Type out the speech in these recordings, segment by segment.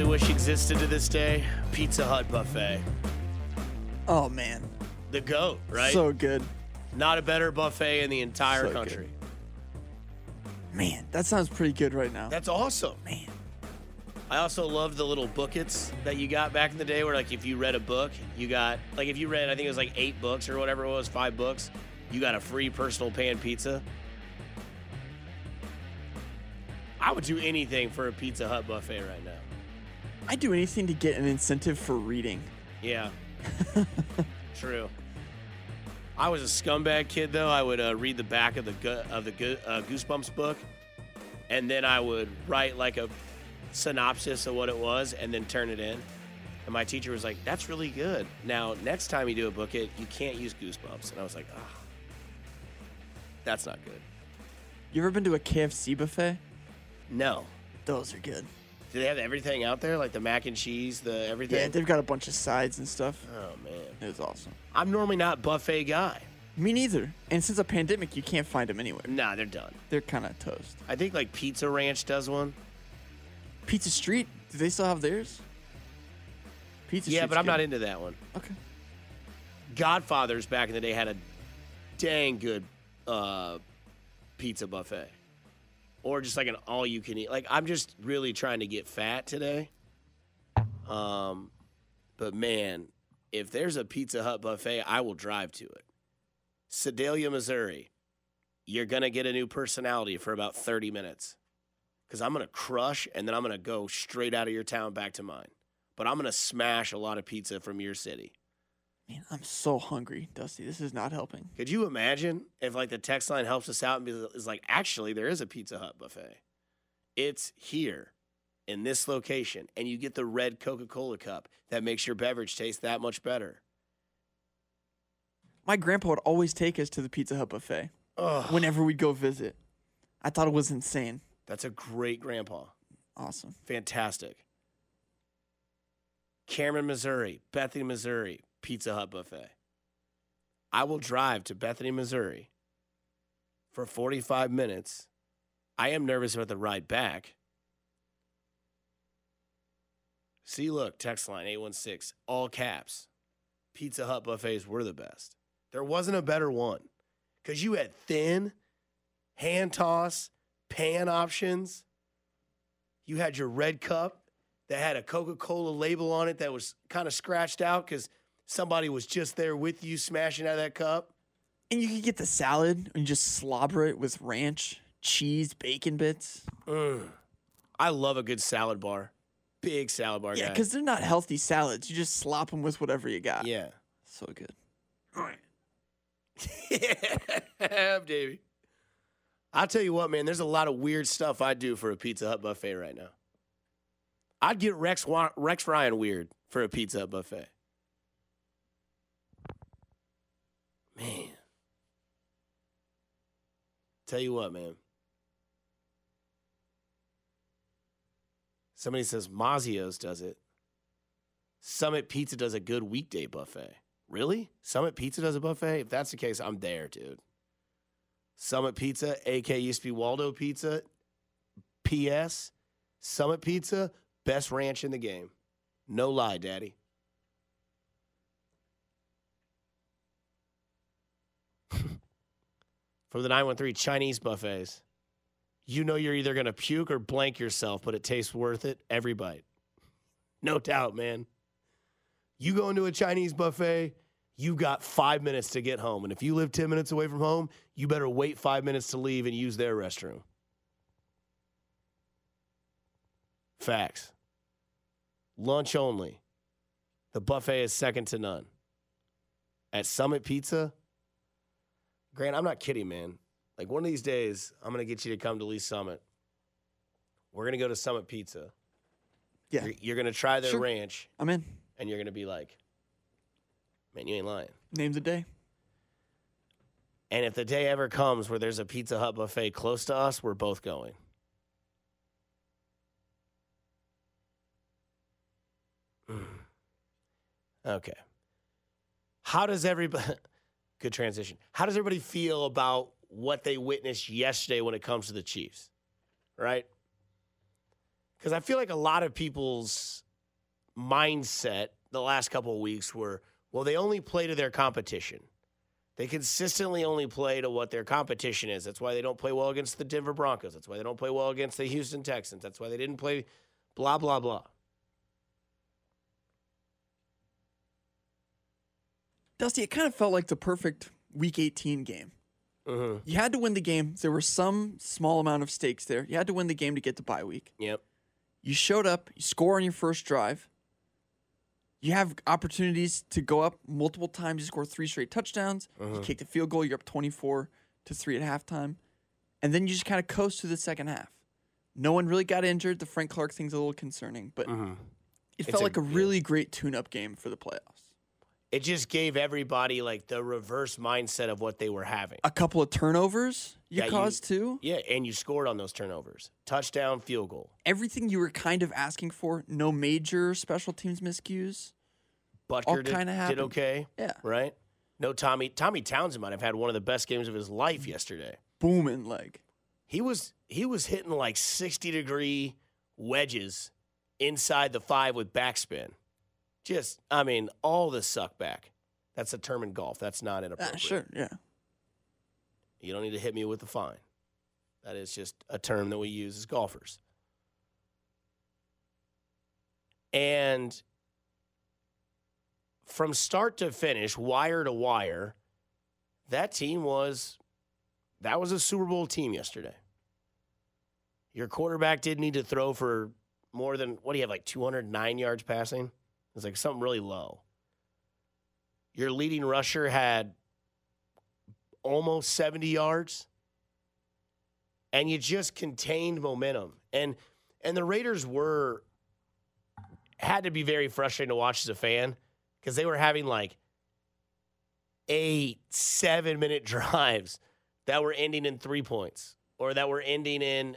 really wish existed to this day? Pizza Hut buffet. Oh man, The goat, right? so good. Not a better buffet in the entire So country. Man, that sounds pretty good right now. That's awesome. man. I also love the little bookets that you got back in the day where like if you read a book, you got like if you read I think it was like 8 books or whatever it was, 5 books, you got a free personal pan pizza. I would do anything for a Pizza Hut buffet right now. I'd do anything to get an incentive for reading. Yeah. True. I was a scumbag kid though. I would uh, read the back of the of the uh, Goosebumps book, and then I would write like a synopsis of what it was, and then turn it in. And my teacher was like, "That's really good." Now, next time you do a book, it you can't use Goosebumps. And I was like, "Ah, that's not good." You ever been to a KFC buffet? No. Those are good. Do they have everything out there, like the mac and cheese, the everything? Yeah, they've got a bunch of sides and stuff. oh man, It was awesome. I'm normally not buffet guy. Me neither. And since a pandemic, you can't find them anywhere. Nah, they're done. They're kind of toast. I think like Pizza Ranch does one. Pizza Street, do they still have theirs? Pizza Yeah, Street's but I'm good. not into that one. Okay. Godfathers back in the day had a dang good uh, pizza buffet, or just like an all you can eat. Like I'm just really trying to get fat today. Um, but man, if there's a Pizza Hut buffet, I will drive to it. Sedalia, Missouri. You're gonna get a new personality for about 30 minutes, because I'm gonna crush and then I'm gonna go straight out of your town back to mine. But I'm gonna smash a lot of pizza from your city. Man, I'm so hungry, Dusty. This is not helping. Could you imagine if like the text line helps us out and is like, actually, there is a Pizza Hut buffet. It's here in this location, and you get the red Coca Cola cup that makes your beverage taste that much better. My grandpa would always take us to the Pizza Hut buffet Oh, whenever we'd go visit. I thought it was insane. that's a great grandpa. Awesome. Fantastic. Cameron, Missouri, Bethany, Missouri, Pizza Hut buffet. I will drive to Bethany, Missouri for 45 minutes. I am nervous about the ride back. See, look, text line 816, all caps. Pizza Hut buffets were the best. There wasn't a better one because you had thin, hand toss, pan options. You had your red cup that had a Coca Cola label on it that was kind of scratched out because somebody was just there with you smashing out of that cup. And you could get the salad and just slobber it with ranch, cheese, bacon bits. Mm. I love a good salad bar. Big salad bar Yeah, because they're not healthy salads. You just slop them with whatever you got. Yeah. So good. yeah, Davey. I'll tell you what, man, there's a lot of weird stuff I do for a Pizza Hut buffet right now. I'd get Rex, Rex Ryan weird for a Pizza Hut buffet. Man. Tell you what, man. Somebody says Mazio's does it. Summit Pizza does a good weekday buffet. Really? Summit Pizza does a buffet? If that's the case, I'm there, dude. Summit Pizza, AK used to be Waldo Pizza. PS, Summit Pizza, best ranch in the game. No lie, daddy. From the 913 Chinese buffets. You know you're either going to puke or blank yourself, but it tastes worth it every bite. No doubt, man. You go into a Chinese buffet, you got five minutes to get home. And if you live 10 minutes away from home, you better wait five minutes to leave and use their restroom. Facts. Lunch only. The buffet is second to none. At Summit Pizza, Grant, I'm not kidding, man. Like one of these days, I'm gonna get you to come to Lee Summit. We're gonna go to Summit Pizza. Yeah. You're, you're gonna try their Sure. ranch, I'm in. and you're gonna be like, "Man, you ain't lying." Name the day. And if the day ever comes where there's a Pizza Hut buffet close to us, we're both going. Mm. Okay. How does everybody good transition. How does everybody feel about what they witnessed yesterday when it comes to the Chiefs? Right? Because I feel like a lot of people's mindset the last couple of weeks were, well, they only play to their competition. They consistently only play to what their competition is. That's why they don't play well against the Denver Broncos. That's why they don't play well against the Houston Texans. That's why they didn't play blah, blah, blah. Dusty, it kind of felt like the perfect Week 18 game. Mm-hmm. You had to win the game. There were some small amount of stakes there. You had to win the game to get to bye week. Yep. You showed up, you score on your first drive. You have opportunities to go up multiple times. You score three straight touchdowns. You kick the field goal. You're up 24 to 3 at halftime. And then you just kind of coast through the second half. No one really got injured. The Frank Clark thing's a little concerning, but Mm-hmm. it felt a- like a yeah. really great tune up game for the playoffs. It just gave everybody like the reverse mindset of what they were having. A couple of turnovers you you- caused too. Yeah, and you scored on those turnovers. Touchdown, field goal. Everything you were kind of asking for. No major special teams miscues. Butker did, kinda did happened. okay, Yeah. right? No Tommy Tommy Townsend might have had one of the best games of his life yesterday. Booming leg. He was he was hitting like 60 degree wedges inside the 5 with backspin. Just I mean, all the suck back. That's a term in golf. That's not Ah, inappropriate. sure, yeah. You don't need to hit me with a fine. That is just a term that we use as golfers. And from start to finish, wire to wire, that team was that was a Super Bowl team yesterday. Your quarterback didn't need to throw for more than what do you have like 209 yards passing? It's like something really low. Your leading rusher had almost 70 yards and you just contained momentum and and the raiders were had to be very frustrating to watch as a fan because they were having like eight seven minute drives that were ending in three points or that were ending in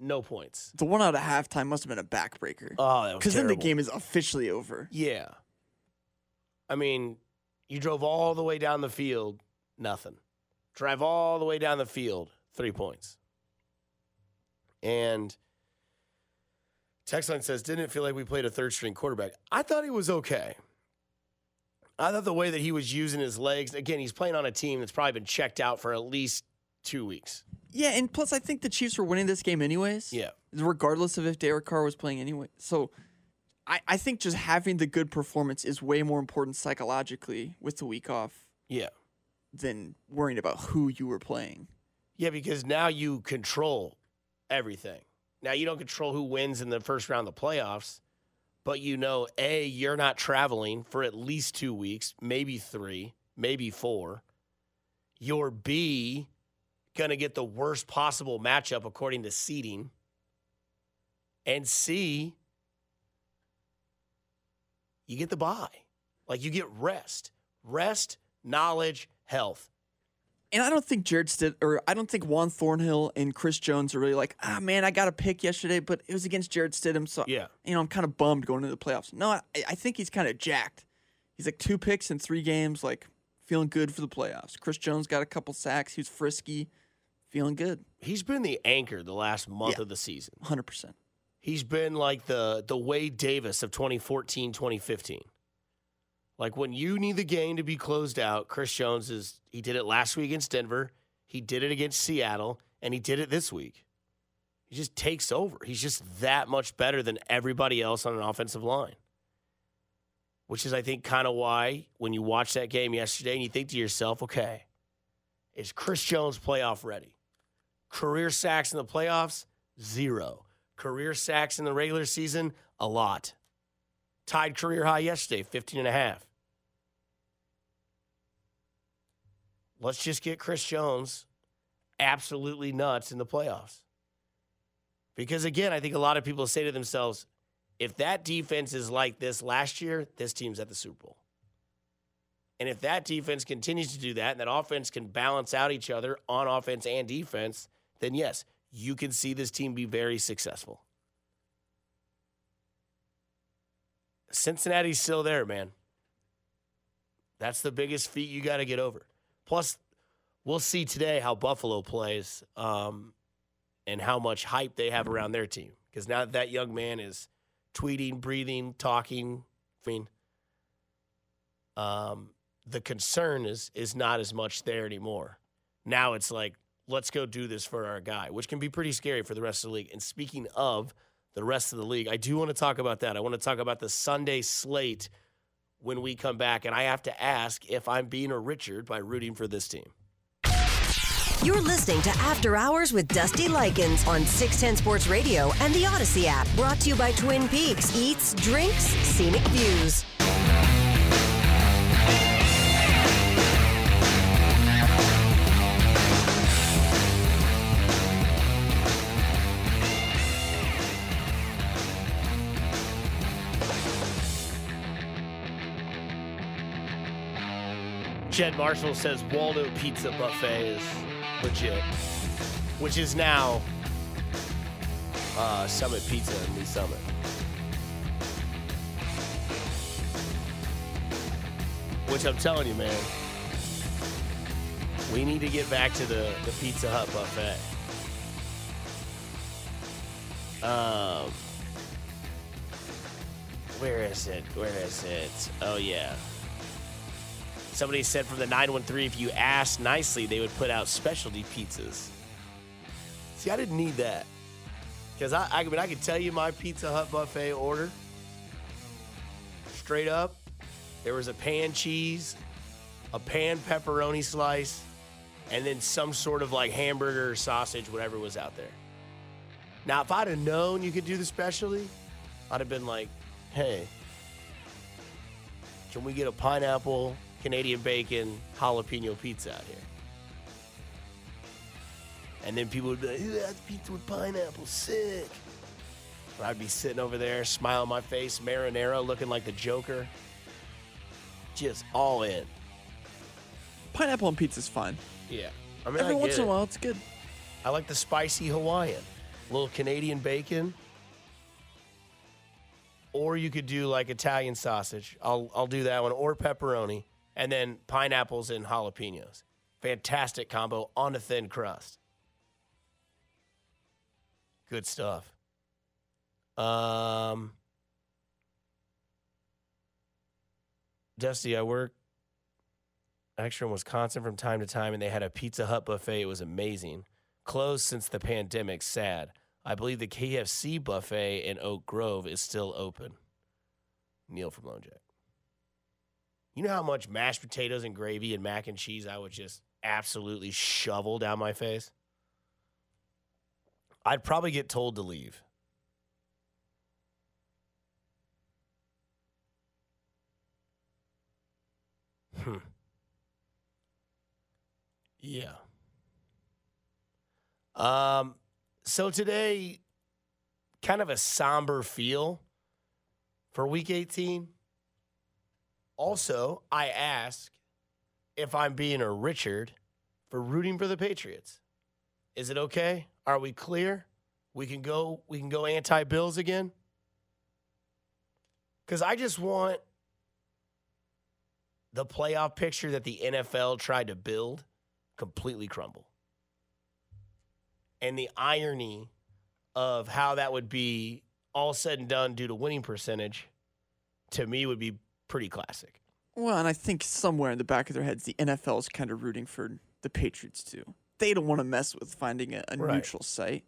no points The one out of halftime must have been a backbreaker. oh that was Because then the terrible. game is officially over. Yeah. I mean, you drove all the way down the field, nothing. Drive all the way down the field, three points. And Textline says, didn't it feel like we played a third string quarterback? I thought he was okay. I thought the way that he was using his legs, again, he's playing on a team that's probably been checked out for at least two weeks. Yeah, and plus I think the Chiefs were winning this game anyways. Yeah. Regardless of if Derek Carr was playing anyway. So I, I think just having the good performance is way more important psychologically with the week off Yeah. than worrying about who you were playing. Yeah, because now you control everything. Now you don't control who wins in the first round of the playoffs, but you know, A, you're not traveling for at least two weeks, maybe three, maybe four. You're B, going to get the worst possible matchup according to seeding. And C, you get the buy. Like you get rest. Rest, knowledge, health. And I don't think Jarrett Stid or I don't think Juan Thornhill and Chris Jones are really like, ah man, I got a pick yesterday, but it was against Jarrett Stidham, so Yeah. you know I'm kind of bummed going into the playoffs. No, I, I think he's kind of jacked. He's like two picks in three games, like feeling good for the playoffs. Chris Jones got a couple sacks. He was frisky, feeling good, He's been the anchor the last month Yeah. of the season. hundred percent. He's been like the the Wade Davis of 2014, 2015. Like when you need the game to be closed out, Chris Jones is he did it last week against Denver, he did it against Seattle, and he did it this week. He just takes over. He's just that much better than everybody else on an offensive line. Which is I think kind of why when you watch that game yesterday and you think to yourself, okay, is Chris Jones playoff ready? Career sacks in the playoffs, zero. Career sacks in the regular season, a lot. Tied career high yesterday, 15 and a half. Let's just get Chris Jones absolutely nuts in the playoffs. Because again, I think a lot of people say to themselves, if that defense is like this last year, this team's at the Super Bowl. And if that defense continues to do that and that offense can balance out each other on offense and defense, then yes, you can see this team be very successful. Cincinnati's still there, man. That's the biggest feat you got to get over. Plus, we'll see today how Buffalo plays um, and how much hype they have around their team. because now that, that young man is tweeting, breathing, talking, I mean, um, the concern is is not as much there anymore. Now it's like, let's go do this for our guy, which can be pretty scary for the rest of the league. And speaking of the rest of the league, I do want to talk about that. I want to talk about the Sunday slate when we come back, and I have to ask if I'm being a Richard by rooting for this team. You're listening to After Hours with Dusty Likens on 610 Sports Radio and the Audacy app. Brought to you by Twin Peaks Eats, Drinks, Scenic Views. Jed Marshall says Waldo Pizza Buffet is legit, which is now uh, Summit Pizza in Lee Summit. Which I'm telling you, man, we need to get back to the, the Pizza Hut buffet. Um, where is it? Where is it? Oh yeah. Somebody said from the 913 if you asked nicely, they would put out specialty pizzas. See, I didn't need that. Because I, I mean, I could tell you my Pizza Hut buffet order. Straight up, there was a pan cheese, a pan pepperoni slice, and then some sort of like hamburger or sausage, whatever was out there. Now, if I'd have known you could do the specialty, I'd have been like, hey, can we get a pineapple Canadian bacon jalapeno pizza out here. And then people would be like, Ooh, that's pizza with pineapple, sick. But I'd be sitting over there, smile on my face, marinara, looking like the Joker. Just all in. Pineapple on pizza's fine. Yeah. I mean, Every I once in a while, it's good. I like the spicy Hawaiian, a little Canadian bacon. Or you could do like Italian sausage. I'll I'll do that one or pepperoni and then pineapples and jalapenos. Fantastic combo on a thin crust. Good stuff. Um Dusty, I work extra in Wisconsin from time to time, and they had a Pizza Hut buffet. It was amazing. Closed since the pandemic. Sad. I believe the KFC buffet in Oak Grove is still open. Neil from Lone Jack. You know how much mashed potatoes and gravy and mac and cheese I would just absolutely shovel down my face? I'd probably get told to leave. Hmm. Yeah. Um, so today, kind of a somber feel for week 18. Also, I ask if I'm being a Richard for rooting for the Patriots. Is it okay? Are we clear? We can go we can go anti-Bills again? Cuz I just want the playoff picture that the NFL tried to build completely crumble. And the irony of how that would be all said and done due to winning percentage to me would be pretty classic. Well, and I think somewhere in the back of their heads, the NFL is kind of rooting for the Patriots too. They don't want to mess with finding a, a Right. neutral site.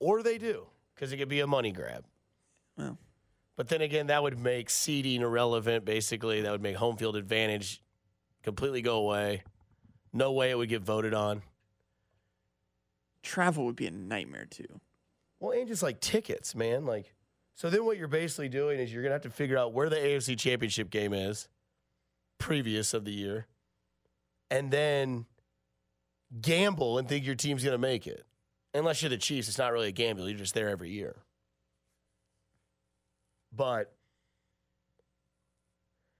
Or they do, because it could be a money grab. Well, But then again, that would make seeding irrelevant, basically. That would make home field advantage completely go away. No way it would get voted on. travel would be a nightmare too. Well, and just like tickets, man. Like, so then what you're basically doing is you're gonna have to figure out where the AFC Championship game is, previous of the year, and then gamble and think your team's gonna make it. Unless you're the Chiefs, it's not really a gamble. You're just there every year. But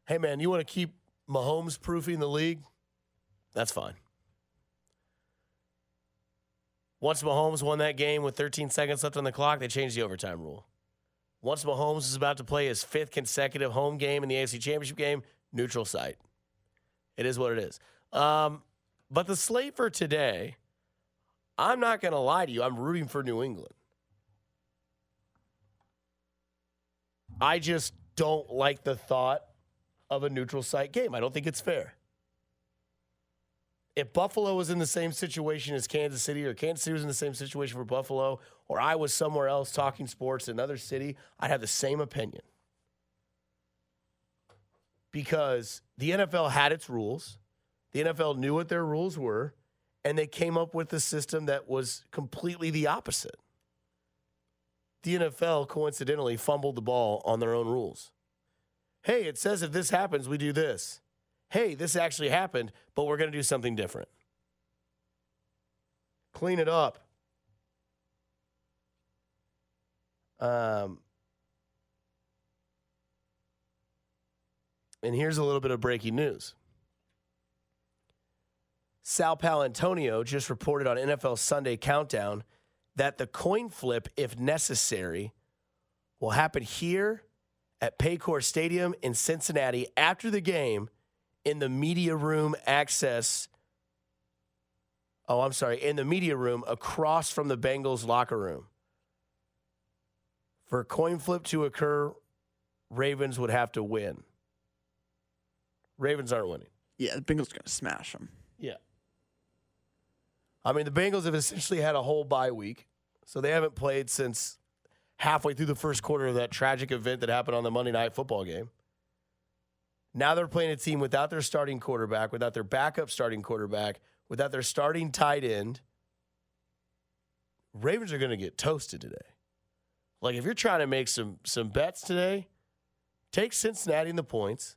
hey, man, you want to keep Mahomes proofing the league? That's fine. Once Mahomes won that game with 13 seconds left on the clock, they changed the overtime rule. Once Mahomes is about to play his fifth consecutive home game in the AFC Championship game, neutral site. It is what it is. Um, but the slate for today, I'm not going to lie to you. I'm rooting for New England. I just don't like the thought of a neutral site game. I don't think it's fair. If Buffalo was in the same situation as Kansas City, or Kansas City was in the same situation for Buffalo, or I was somewhere else talking sports in another city, I'd have the same opinion. Because the NFL had its rules, the NFL knew what their rules were, and they came up with a system that was completely the opposite. The NFL coincidentally fumbled the ball on their own rules. Hey, it says if this happens, we do this. Hey, this actually happened, but we're going to do something different. Clean it up. Um, and here's a little bit of breaking news. Sal Paolantonio just reported on NFL Sunday Countdown that the coin flip, if necessary, will happen here at Paycor Stadium in Cincinnati after the game in the media room access. Oh, I'm sorry, in the media room across from the Bengals locker room. For a coin flip to occur, Ravens would have to win. Ravens aren't winning. Yeah, the Bengals are going to smash them. Yeah. I mean, the Bengals have essentially had a whole bye week, so they haven't played since halfway through the first quarter of that tragic event that happened on the Monday night football game. Now they're playing a team without their starting quarterback, without their backup starting quarterback, without their starting tight end. Ravens are going to get toasted today. Like if you're trying to make some some bets today, take Cincinnati in the points.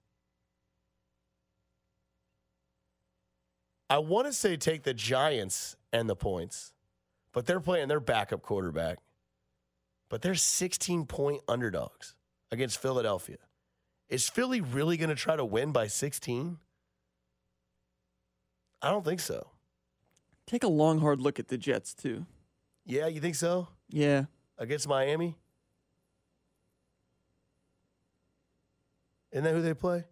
I want to say take the Giants and the points, but they're playing their backup quarterback. But they're 16 point underdogs against Philadelphia. Is Philly really going to try to win by 16? I don't think so. Take a long, hard look at the Jets, too. Yeah, you think so? Yeah. Against Miami? Isn't that who they play?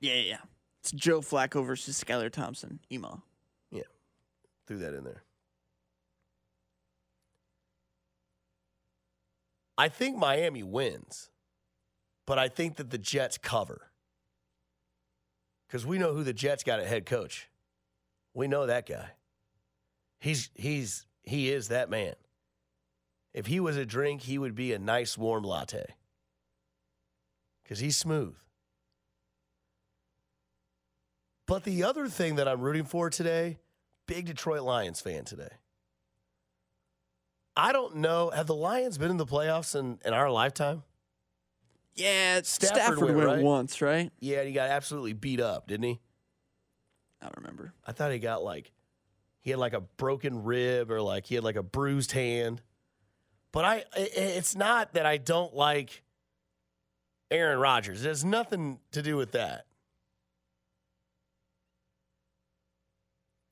Yeah, yeah. It's Joe Flacco versus Skylar Thompson. Ema. Yeah. Threw that in there. I think Miami wins, but I think that the Jets cover. Because we know who the Jets got at head coach. We know that guy. He's he's he is that man. If he was a drink, he would be a nice warm latte. Because he's smooth. But the other thing that I'm rooting for today, big Detroit Lions fan today. I don't know. Have the Lions been in the playoffs in, in our lifetime? Yeah, Stafford Stafford, went, went right? once, right? Yeah, and he got absolutely beat up, didn't he? I don't remember. I thought he got like he had like a broken rib or like he had like a bruised hand. But I it's not that I don't like Aaron Rodgers. It has nothing to do with that.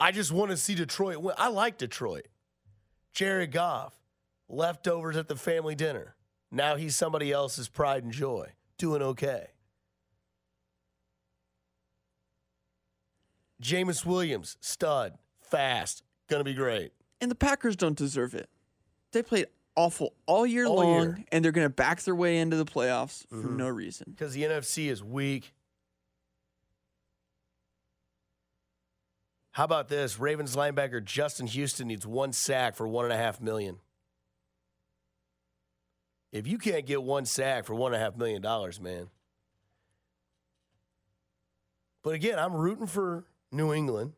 I just want to see Detroit win. I like Detroit. Jared Goff, leftovers at the family dinner. Now he's somebody else's pride and joy, doing okay. Jameis Williams, stud, fast, gonna be great. And the Packers don't deserve it. They played awful all year All long, year. and they're going to back their way into the playoffs for Mhm. no reason. Because the NFC is weak. How about this? Ravens linebacker Justin Houston needs one sack for one and a half million. If you can't get one sack for one and a half million dollars, man. But again, I'm rooting for New England.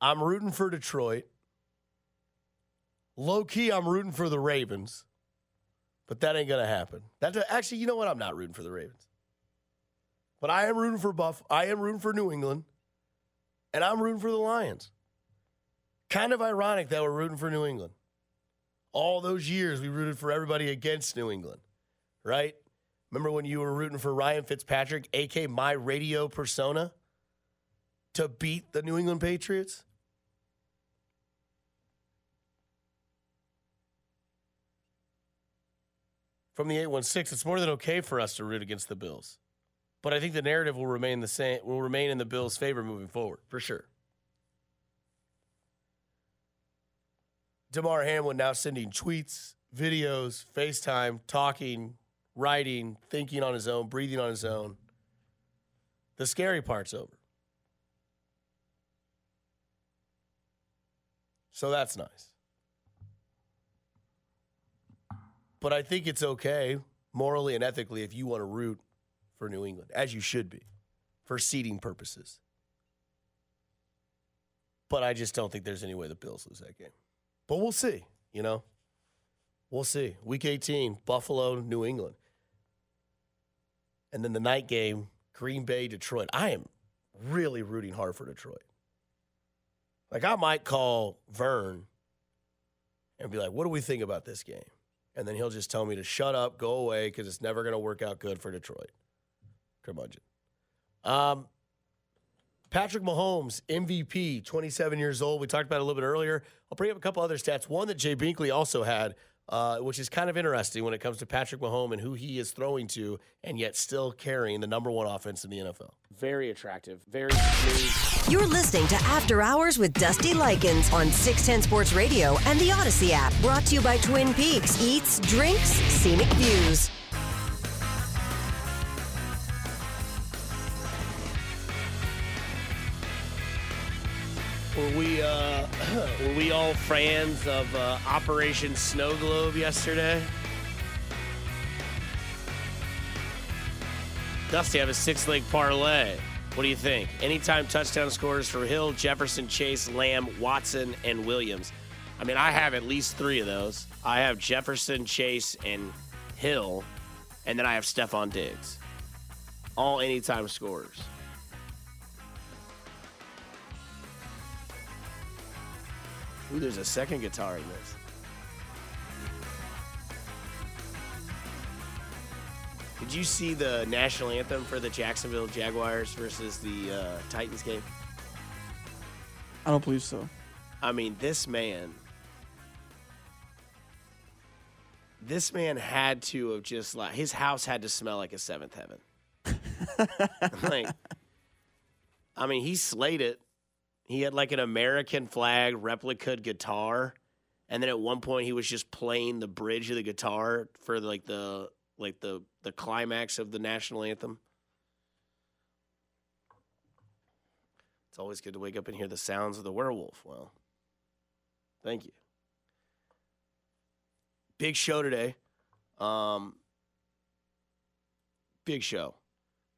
I'm rooting for Detroit. Low key, I'm rooting for the Ravens. But that ain't gonna happen. That actually, you know what? I'm not rooting for the Ravens. But I am rooting for Buff. I am rooting for New England, and I'm rooting for the Lions. Kind of ironic that we're rooting for New England. All those years we rooted for everybody against New England, right? Remember when you were rooting for Ryan Fitzpatrick, aka my radio persona, to beat the New England Patriots? From the 816, it's more than okay for us to root against the Bills. But I think the narrative will remain the same, will remain in the Bills' favor moving forward, for sure. Damar Hamlin now sending tweets, videos, FaceTime, talking, writing, thinking on his own, breathing on his own. The scary part's over. So that's nice. But I think it's okay, morally and ethically, if you want to root for New England, as you should be, for seeding purposes. But I just don't think there's any way the Bills lose that game. But we'll see, you know? We'll see. Week 18, Buffalo, New England. And then the night game, Green Bay, Detroit. I am really rooting hard for Detroit. Like, I might call Vern and be like, what do we think about this game? And then he'll just tell me to shut up, go away, because it's never going to work out good for Detroit. Curmudgeon. Um, Patrick Mahomes, MVP, 27 years old. We talked about it a little bit earlier. I'll bring up a couple other stats. One that Jay Binkley also had uh, which is kind of interesting when it comes to Patrick Mahomes and who he is throwing to, and yet still carrying the number one offense in the NFL. Very attractive, very smooth. You're listening to After Hours with Dusty Likens on 610 Sports Radio and the Audacy app. Brought to you by Twin Peaks Eats, Drinks, Scenic Views. Were we uh, were we all fans of uh, Operation Snow Globe yesterday? Dusty, I have a six-leg parlay. What do you think? Anytime touchdown scores for Hill, Jefferson, Chase, Lamb, Watson, and Williams. I mean, I have at least three of those. I have Jefferson, Chase, and Hill, and then I have Stefon Diggs. All anytime scores. Ooh, there's a second guitar in this. Did you see the national anthem for the Jacksonville Jaguars versus the uh, Titans game? I don't believe so. I mean, this man, this man had to have just like his house had to smell like a seventh heaven. like, I mean, he slayed it. He had like an American flag replica guitar, and then at one point he was just playing the bridge of the guitar for like the like the the climax of the national anthem. It's always good to wake up and hear the sounds of the werewolf. Well, thank you. Big show today. Um, big show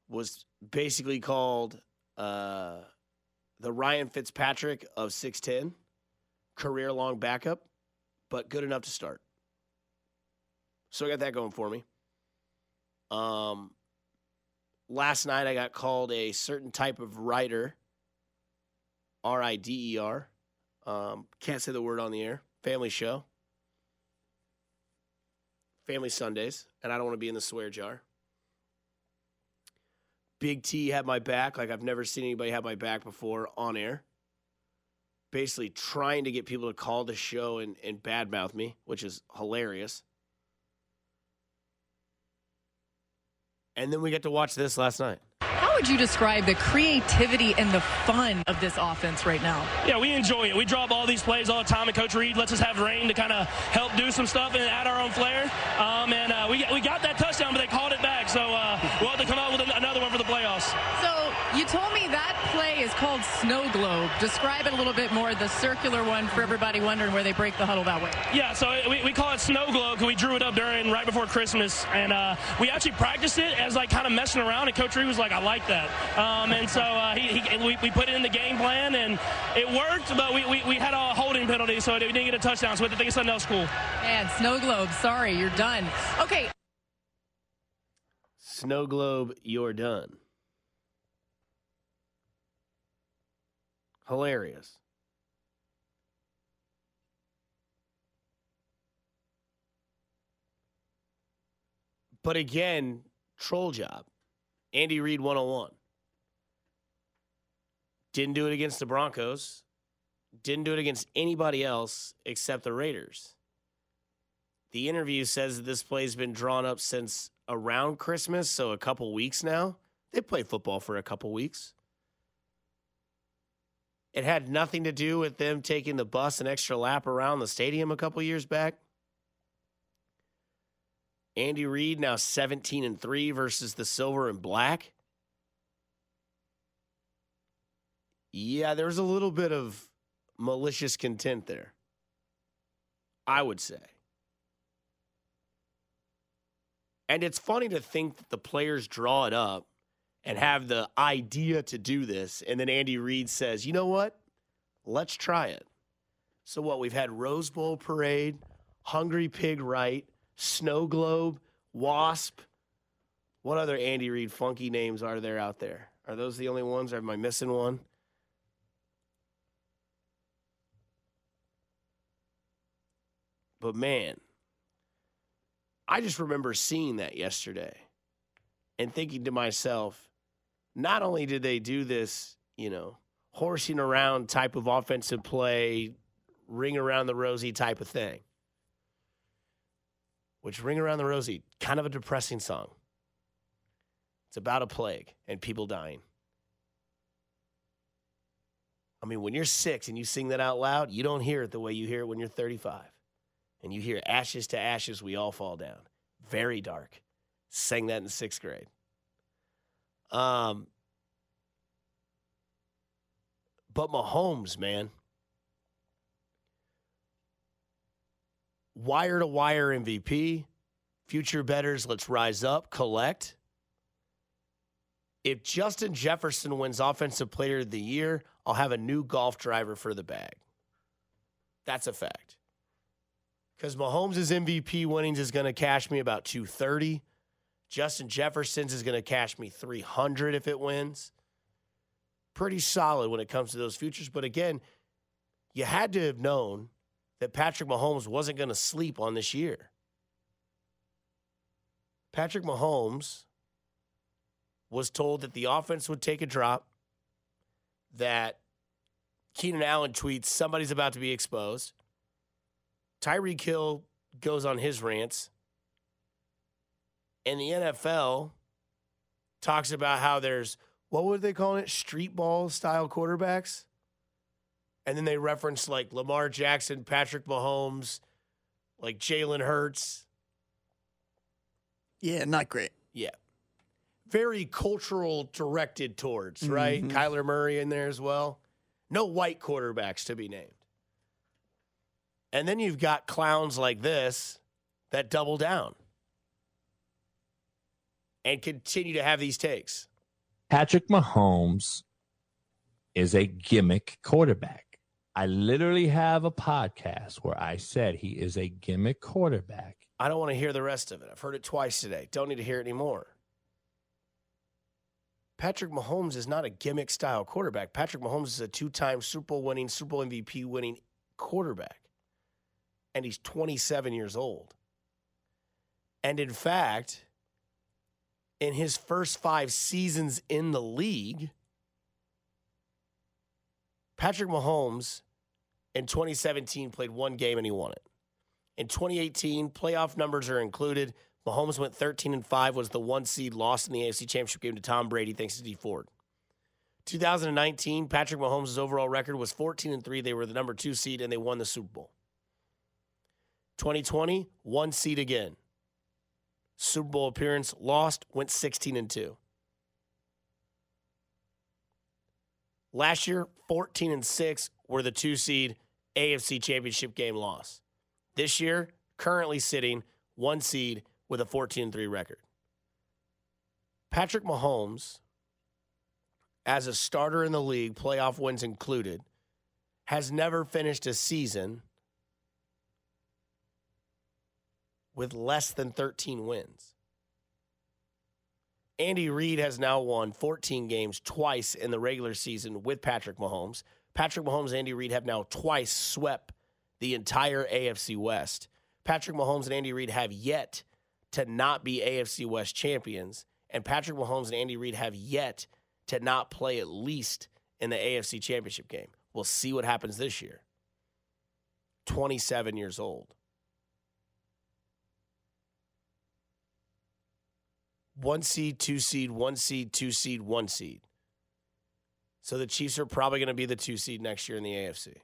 was basically called uh, the Ryan Fitzpatrick of 6'10, career long backup, but good enough to start. So I got that going for me. Um, last night I got called a certain type of writer, R I D E R. Um, can't say the word on the air. Family show. Family Sundays, and I don't want to be in the swear jar. Big T had my back like I've never seen anybody have my back before on air. Basically, trying to get people to call the show and, and badmouth me, which is hilarious. And then we get to watch this last night. How would you describe the creativity and the fun of this offense right now? Yeah, we enjoy it. We drop all these plays all the time, and Coach Reid lets us have rein to kind of help do some stuff and add our own flair. Um, and uh, we, we got that touchdown, but they called it back. So uh, we'll have to come out with another one for the playoffs. So you told me that play is called Snow Globe. Describe it a little bit more, the circular one for everybody wondering where they break the huddle that way. Yeah, so we, we call it Snow Globe because we drew it up during right before Christmas. And uh, we actually practiced it as like kind of messing around, and Coach Reid was like, I like that. Um, and so uh, he, he, we, we put it in the game plan, and it worked, but we, we, we had a holding penalty, so we didn't get a touchdown. So we had to think of something else cool. Man, Snow Globe, sorry, you're done. Okay. Snow Globe, you're done. Hilarious. But again, troll job. Andy Reid 101. Didn't do it against the Broncos. Didn't do it against anybody else except the Raiders. The interview says that this play's been drawn up since around Christmas, so a couple weeks now. They played football for a couple weeks. It had nothing to do with them taking the bus an extra lap around the stadium a couple years back. Andy Reid now 17 and 3 versus the silver and black. Yeah, there's a little bit of malicious content there. I would say. And it's funny to think that the players draw it up and have the idea to do this. And then Andy Reid says, you know what? Let's try it. So, what? We've had Rose Bowl parade, Hungry Pig Right, Snow Globe, Wasp. What other Andy Reid funky names are there out there? Are those the only ones? Or am I missing one? But man, I just remember seeing that yesterday and thinking to myself, not only did they do this, you know, horsing around type of offensive play, ring around the rosy type of thing, which ring around the rosy, kind of a depressing song. It's about a plague and people dying. I mean, when you're six and you sing that out loud, you don't hear it the way you hear it when you're 35. And you hear ashes to ashes, we all fall down. Very dark. Sang that in sixth grade. Um, but Mahomes, man, wire to wire MVP, future betters, let's rise up, collect. If Justin Jefferson wins Offensive Player of the Year, I'll have a new golf driver for the bag. That's a fact. Because Mahomes' MVP winnings is going to cash me about 230. Justin Jefferson's is going to cash me 300 if it wins. Pretty solid when it comes to those futures. But again, you had to have known that Patrick Mahomes wasn't going to sleep on this year. Patrick Mahomes was told that the offense would take a drop, that Keenan Allen tweets somebody's about to be exposed. Tyreek Hill goes on his rants. And the NFL talks about how there's, what would they call it? Street ball style quarterbacks. And then they reference like Lamar Jackson, Patrick Mahomes, like Jalen Hurts. Yeah, not great. Yeah. Very cultural directed towards, right? Mhm. Kyler Murray in there as well. No white quarterbacks to be named. And then you've got clowns like this that double down and continue to have these takes. Patrick Mahomes is a gimmick quarterback. I literally have a podcast where I said he is a gimmick quarterback. I don't want to hear the rest of it. I've heard it twice today. Don't need to hear it anymore. Patrick Mahomes is not a gimmick style quarterback. Patrick Mahomes is a two time Super Bowl winning, Super Bowl MVP winning quarterback. And he's 27 years old. And in fact, in his first five seasons in the league, Patrick Mahomes in 2017 played one game and he won it. In 2018, playoff numbers are included. Mahomes went 13 and 5, was the one seed, lost in the AFC Championship game to Tom Brady thanks to Dee Ford. 2019, Patrick Mahomes' overall record was 14 and 3. They were the number two seed and they won the Super Bowl. 2020, one seed again. Super Bowl appearance, lost, went 16 and 2. Last year, 14 and 6 were the two seed AFC Championship game loss. This year, currently sitting one seed with a 14 3 record. Patrick Mahomes, as a starter in the league, playoff wins included, has never finished a season with less than 13 wins. Andy Reid has now won 14 games twice in the regular season with Patrick Mahomes. Patrick Mahomes and Andy Reid have now twice swept the entire AFC West. Patrick Mahomes and Andy Reid have yet to not be AFC West champions, and Patrick Mahomes and Andy Reid have yet to not play at least in the AFC Championship game. We'll see what happens this year. 27 years old. One seed, two seed, one seed, two seed, one seed. So the Chiefs are probably going to be the two seed next year in the AFC.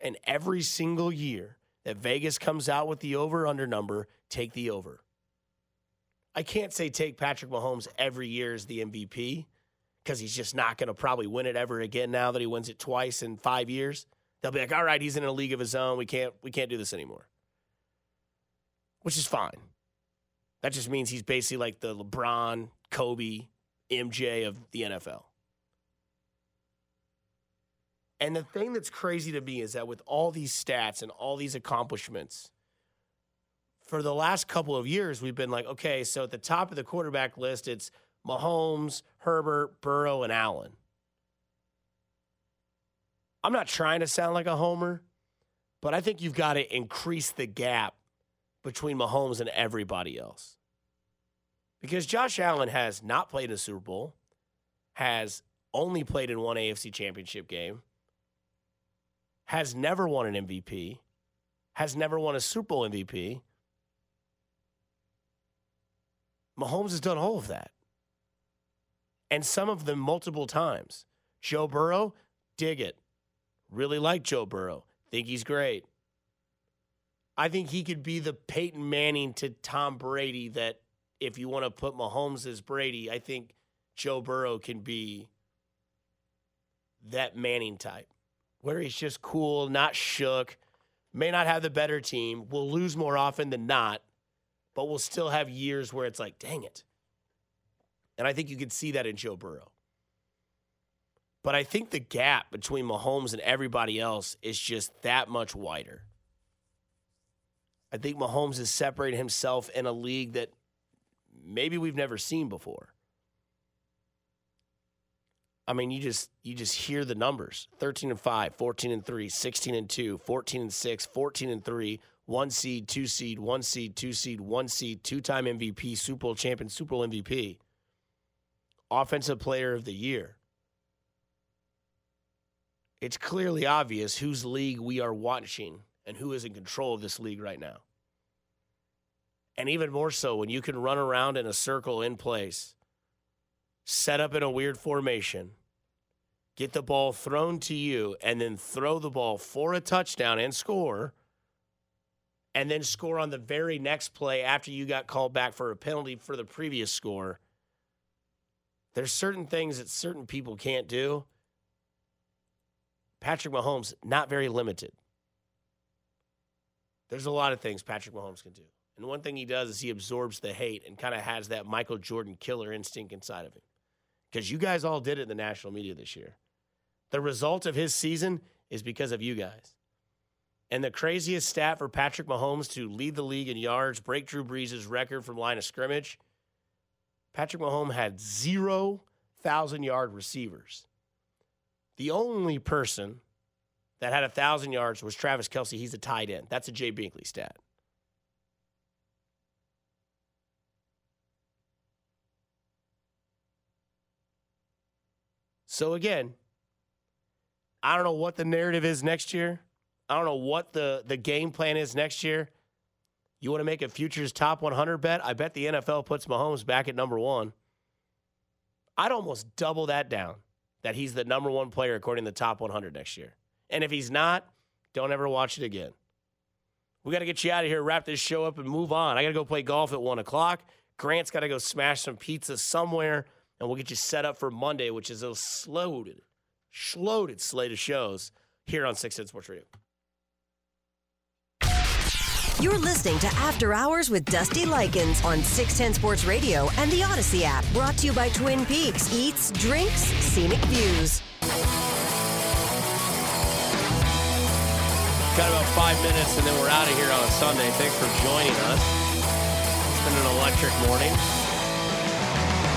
And every single year that Vegas comes out with the over under number, take the over. I can't say take Patrick Mahomes every year as the MVP because he's just not going to probably win it ever again now that he wins it twice in five years. They'll be like, all right, he's in a league of his own. We can't we can't do this anymore. Which is fine. That just means he's basically like the LeBron, Kobe, MJ of the NFL. And the thing that's crazy to me is that with all these stats and all these accomplishments, for the last couple of years, we've been like, okay, so at the top of the quarterback list, it's Mahomes, Herbert, Burrow, and Allen. I'm not trying to sound like a homer, but I think you've got to increase the gap between Mahomes and everybody else. Because Josh Allen has not played in a Super Bowl, has only played in one AFC championship game, has never won an MVP, has never won a Super Bowl MVP. Mahomes has done all of that. And some of them multiple times. Joe Burrow, dig it. Really like Joe Burrow. Think he's great. I think he could be the Peyton Manning to Tom Brady that if you want to put Mahomes as Brady, I think Joe Burrow can be that Manning type, where he's just cool, not shook, may not have the better team, will lose more often than not, but will still have years where it's like, dang it. And I think you could see that in Joe Burrow. But I think the gap between Mahomes and everybody else is just that much wider. I think Mahomes has separated himself in a league that maybe we've never seen before. I mean, you just you just hear the numbers. 13 and 5, 14 and 3, 16 and 2, 14 and 6, 14 and 3, 1 seed, 2 seed, 1 seed, 2 seed, 1 seed, two-time MVP, Super Bowl champion, Super Bowl MVP. Offensive player of the year. It's clearly obvious whose league we are watching and who is in control of this league right now. And even more so when you can run around in a circle in place, set up in a weird formation, get the ball thrown to you, and then throw the ball for a touchdown and score, and then score on the very next play after you got called back for a penalty for the previous score. There's certain things that certain people can't do. Patrick Mahomes, not very limited. There's a lot of things Patrick Mahomes can do. And one thing he does is he absorbs the hate and kind of has that Michael Jordan killer instinct inside of him. Because you guys all did it in the national media this year. The result of his season is because of you guys. And the craziest stat for Patrick Mahomes to lead the league in yards, break Drew Brees' record from line of scrimmage, Patrick Mahomes had zero thousand yard receivers. The only person that had a thousand yards was Travis Kelce. He's a tight end. That's a Jay Binkley stat. So again, I don't know what the narrative is next year. I don't know what the, the game plan is next year. You want to make a futures top 100 bet? I bet the NFL puts Mahomes back at number one. I'd almost double that down that he's the number one player according to the top 100 next year. And if he's not, don't ever watch it again. We got to get you out of here, wrap this show up, and move on. I got to go play golf at one o'clock. Grant's got to go smash some pizza somewhere, and we'll get you set up for Monday, which is a loaded, loaded slate of shows here on 610 Sports Radio. You're listening to After Hours with Dusty Likens on 610 Sports Radio and the Audacy app. Brought to you by Twin Peaks Eats, Drinks, Scenic Views. Got about five minutes and then we're out of here on a Sunday. Thanks for joining us. It's been an electric morning.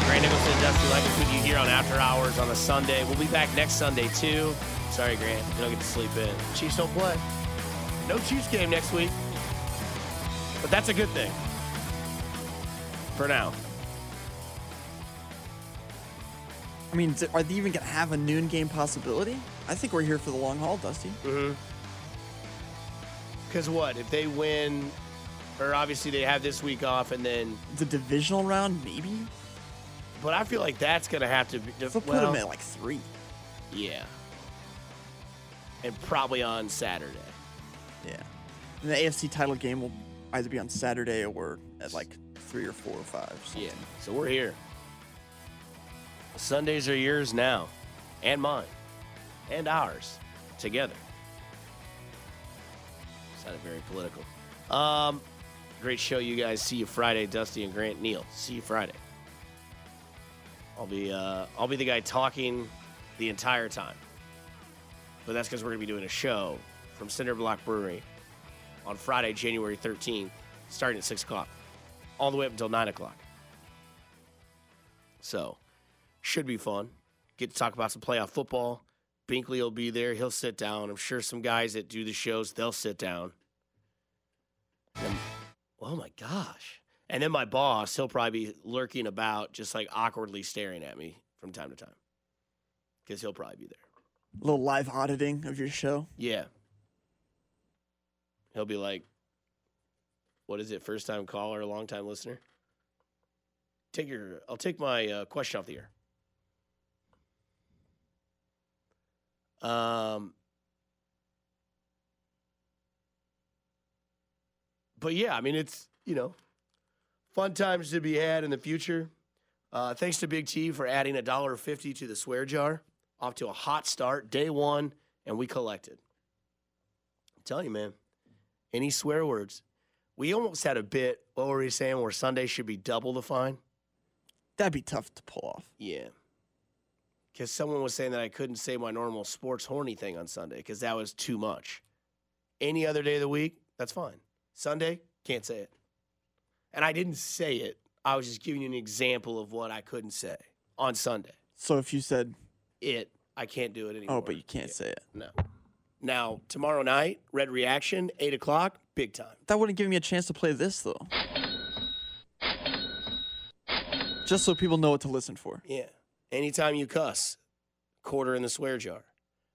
Grant Nicholson, Dusty Likens with you here on After Hours on a Sunday. We'll be back next Sunday too. Sorry, Grant, you don't get to sleep in. Chiefs don't play. No Chiefs game next week. But that's a good thing. For now. I mean, are they even going to have a noon game possibility? I think we're here for the long haul, Dusty. Mm-hmm. Because what? If they win, or obviously they have this week off and then. The divisional round, maybe? But I feel like that's going to have to be. They'll put them at like three. Yeah. And probably on Saturday. Yeah. And the AFC title game will either be on Saturday or at like three or four or five. Yeah. So we're here. Sundays are yours now, and mine, and ours, together. Sounded very political. Um, great show, you guys. See you Friday, Dusty and Grant Neal. See you Friday. I'll be uh, I'll be the guy talking the entire time, but that's because we're gonna be doing a show from Cinder Block Brewery on Friday, January 13th, starting at six o'clock, all the way up until nine o'clock. So, should be fun. Get to talk about some playoff football. Binkley will be there. He'll sit down. I'm sure some guys that do the shows, they'll sit down. And- oh my gosh. And then my boss, he'll probably be lurking about, just like awkwardly staring at me from time to time. Because he'll probably be there. A little live auditing of your show. Yeah. He'll be like, what is it, first time caller, long time listener? Take your, I'll take my uh, question off the air. Um, but yeah, I mean, it's, you know, fun times to be had in the future. Uh, thanks to Big T for adding a dollar fifty to the swear jar. Off to a hot start, day one, and we collected. I'm telling you, man, any swear words. We almost had a bit. What were we saying? Where Sunday should be double the fine? That'd be tough to pull off. Yeah. Because someone was saying that I couldn't say my normal sports horny thing on Sunday because that was too much. Any other day of the week, that's fine. Sunday, can't say it. And I didn't say it. I was just giving you an example of what I couldn't say on Sunday. So if you said, It, I can't do it oh, anymore. "Oh, but you can't Yeah. say it," No. Now, tomorrow night, Red Reaction, 8 o'clock, big time. that wouldn't give me a chance to play this though. Just so people know what to listen for. Yeah. Anytime you cuss, quarter in the swear jar.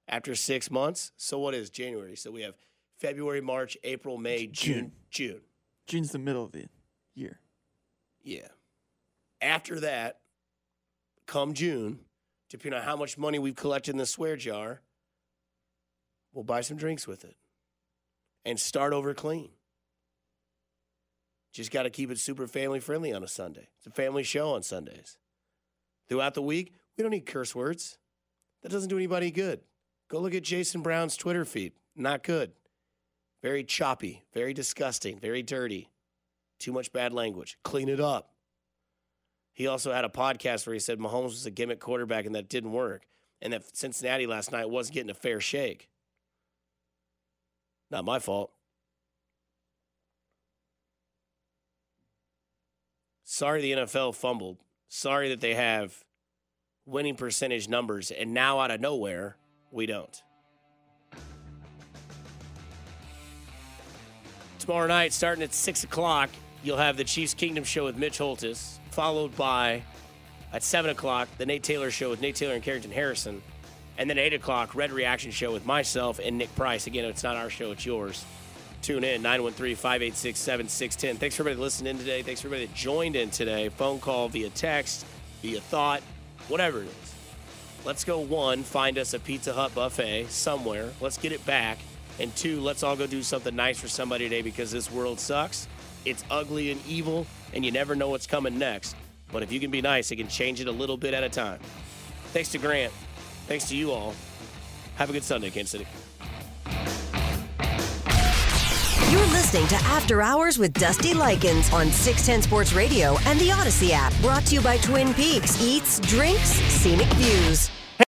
After six months, so what is January? So we have February, March, April, May, June, June. June's the middle of the year. Yeah. After that, come June, depending on how much money we've collected in the swear jar, we'll buy some drinks with it and start over clean. Just got to keep it super family friendly on a Sunday. It's a family show on Sundays. Throughout the week, we don't need curse words. That doesn't do anybody good. Go look at Jason Brown's Twitter feed. Not good. Very choppy, very disgusting, very dirty. Too much bad language. Clean it up. He also had a podcast where he said Mahomes was a gimmick quarterback and that didn't work. And that Cincinnati last night wasn't getting a fair shake. Not my fault. Sorry the NFL fumbled. Sorry that they have winning percentage numbers, and now out of nowhere, we don't. Tomorrow night, starting at 6 o'clock, you'll have the Chiefs Kingdom show with Mitch Holthus, followed by, at 7 o'clock, the Nate Taylor show with Nate Taylor and Carrington Harrison. And then 8 o'clock, Red Reaction show with myself and Nick Price. Again, it's not our show, it's yours. Tune in, 913 586 7610. Thanks for everybody listening in today. Thanks for everybody that joined in today. Phone call, via text, via thought, whatever it is. Let's go one, find us a Pizza Hut buffet somewhere. Let's get it back. And two, let's all go do something nice for somebody today because this world sucks. It's ugly and evil, and you never know what's coming next. But if you can be nice, it can change it a little bit at a time. Thanks to Grant. Thanks to you all. Have a good Sunday, Kansas City. Listening to After Hours with Dusty Likens on 610 Sports Radio and the Audacy app. Brought to you by Twin Peaks Eats, Drinks, Scenic Views.